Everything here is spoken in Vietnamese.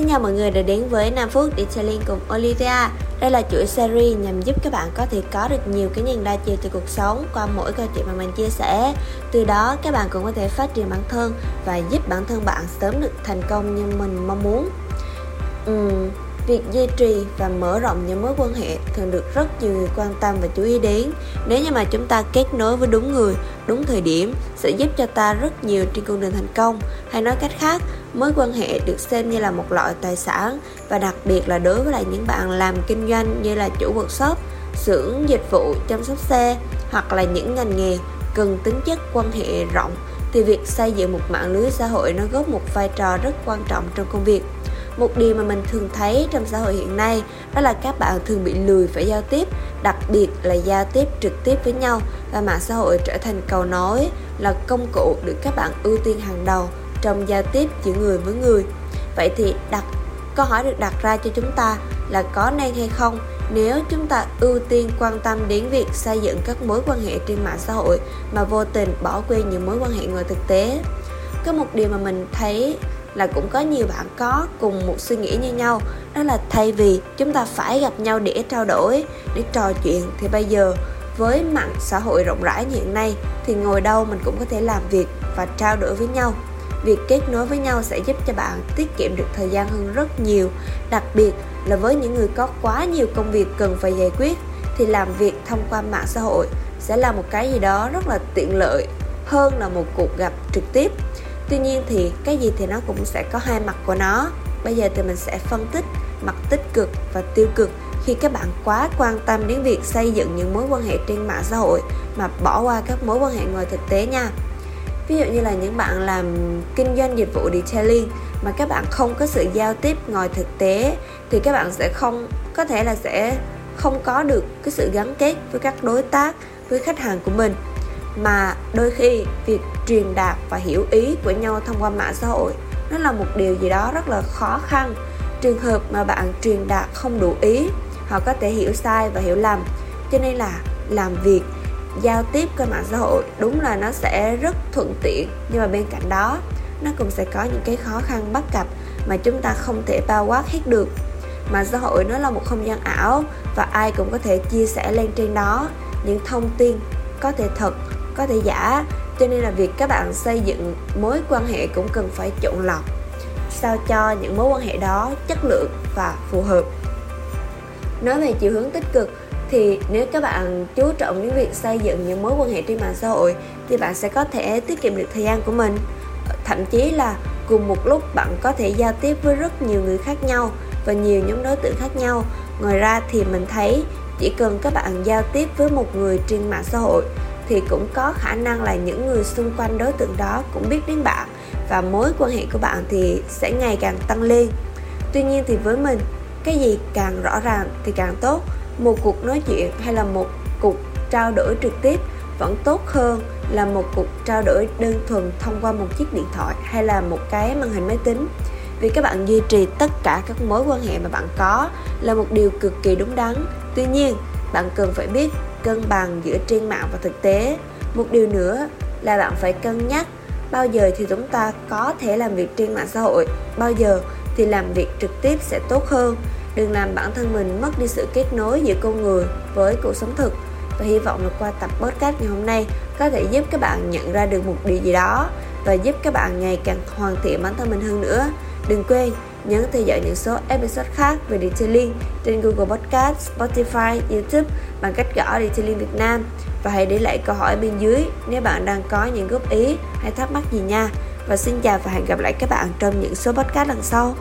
xin chào mọi người đã đến với Nam phút Detailing cùng Olivia. Đây là chuỗi series nhằm giúp các bạn có thể có được nhiều cái nhìn đa chiều từ cuộc sống qua mỗi câu chuyện mà mình chia sẻ. Từ đó các bạn cũng có thể phát triển bản thân và giúp bản thân bạn sớm được thành công như mình mong muốn. Uhm, Việc duy trì và mở rộng những mối quan hệ thường được rất nhiều người quan tâm và chú ý đến. Nếu như mà chúng ta kết nối với đúng người, đúng thời điểm sẽ giúp cho ta rất nhiều trên con đường thành công. Hay nói cách khác, mối quan hệ được xem như là một loại tài sản và đặc biệt là đối với lại những bạn làm kinh doanh như là chủ workshop, xưởng dịch vụ chăm sóc xe hoặc là những ngành nghề cần tính chất quan hệ rộng thì việc xây dựng một mạng lưới xã hội nó góp một vai trò rất quan trọng trong công việc một điều mà mình thường thấy trong xã hội hiện nay đó là các bạn thường bị lười phải giao tiếp đặc biệt là giao tiếp trực tiếp với nhau và mạng xã hội trở thành cầu nối là công cụ được các bạn ưu tiên hàng đầu trong giao tiếp giữa người với người. Vậy thì đặt, câu hỏi được đặt ra cho chúng ta là có nên hay không nếu chúng ta ưu tiên quan tâm đến việc xây dựng các mối quan hệ trên mạng xã hội mà vô tình bỏ quên những mối quan hệ ngoài thực tế? Có một điều mà mình thấy là cũng có nhiều bạn có cùng một suy nghĩ như nhau, đó là thay vì chúng ta phải gặp nhau để trao đổi, để trò chuyện thì bây giờ với mạng xã hội rộng rãi như hiện nay thì ngồi đâu mình cũng có thể làm việc và trao đổi với nhau. Việc kết nối với nhau sẽ giúp cho bạn tiết kiệm được thời gian hơn rất nhiều, đặc biệt là với những người có quá nhiều công việc cần phải giải quyết thì làm việc thông qua mạng xã hội sẽ là một cái gì đó rất là tiện lợi hơn là một cuộc gặp trực tiếp. Tuy nhiên thì cái gì thì nó cũng sẽ có hai mặt của nó. Bây giờ thì mình sẽ phân tích mặt tích cực và tiêu cực khi các bạn quá quan tâm đến việc xây dựng những mối quan hệ trên mạng xã hội mà bỏ qua các mối quan hệ ngoài thực tế nha. Ví dụ như là những bạn làm kinh doanh dịch vụ detailing mà các bạn không có sự giao tiếp ngoài thực tế thì các bạn sẽ không, có thể là sẽ không có được cái sự gắn kết với các đối tác, với khách hàng của mình. Mà đôi khi việc truyền đạt và hiểu ý của nhau thông qua mạng xã hội, nó là một điều gì đó rất là khó khăn. Trường hợp mà bạn truyền đạt không đủ ý họ có thể hiểu sai và hiểu lầm. Cho nên là làm việc, giao tiếp qua mạng xã hội đúng là nó sẽ rất thuận tiện. Nhưng mà bên cạnh đó, nó cũng sẽ có những cái khó khăn bất cập mà chúng ta không thể bao quát hết được. Mạng xã hội nó là một không gian ảo và ai cũng có thể chia sẻ lên trên đó những thông tin có thể thật, có thể giả. Cho nên là việc các bạn xây dựng mối quan hệ cũng cần phải chọn lọc, sao cho những mối quan hệ đó chất lượng và phù hợp nói về chiều hướng tích cực, thì nếu các bạn chú trọng đến việc xây dựng những mối quan hệ trên mạng xã hội, thì bạn sẽ có thể tiết kiệm được thời gian của mình. Thậm chí là cùng một lúc bạn có thể giao tiếp với rất nhiều người khác nhau và nhiều nhóm đối tượng khác nhau. Ngoài ra thì mình thấy chỉ cần các bạn giao tiếp với một người trên mạng xã hội, thì cũng có khả năng là những người xung quanh đối tượng đó cũng biết đến bạn và mối quan hệ của bạn thì sẽ ngày càng tăng lên. Tuy nhiên thì với mình cái gì càng rõ ràng thì càng tốt. Một cuộc nói chuyện hay là một cuộc trao đổi trực tiếp vẫn tốt hơn là một cuộc trao đổi đơn thuần thông qua một chiếc điện thoại hay là một cái màn hình máy tính. Vì các bạn duy trì tất cả các mối quan hệ mà bạn có là một điều cực kỳ đúng đắn. Tuy nhiên, bạn cần phải biết cân bằng giữa trên mạng và thực tế. Một điều nữa là bạn phải cân nhắc bao giờ thì chúng ta có thể làm việc trên mạng xã hội. Bao giờ thì làm việc trực tiếp sẽ tốt hơn. Đừng làm bản thân mình mất đi sự kết nối giữa con người với cuộc sống thực. Và hy vọng là qua tập podcast ngày hôm nay có thể giúp các bạn nhận ra được một điều gì đó và giúp các bạn ngày càng hoàn thiện bản thân mình hơn nữa. Đừng quên nhấn theo dõi những số episode khác về Detailing trên Google Podcast, Spotify, YouTube bằng cách gõ Detailing Việt Nam. Và hãy để lại câu hỏi bên dưới nếu bạn đang có những góp ý hay thắc mắc gì nha. Và xin chào và hẹn gặp lại các bạn trong những số podcast lần sau.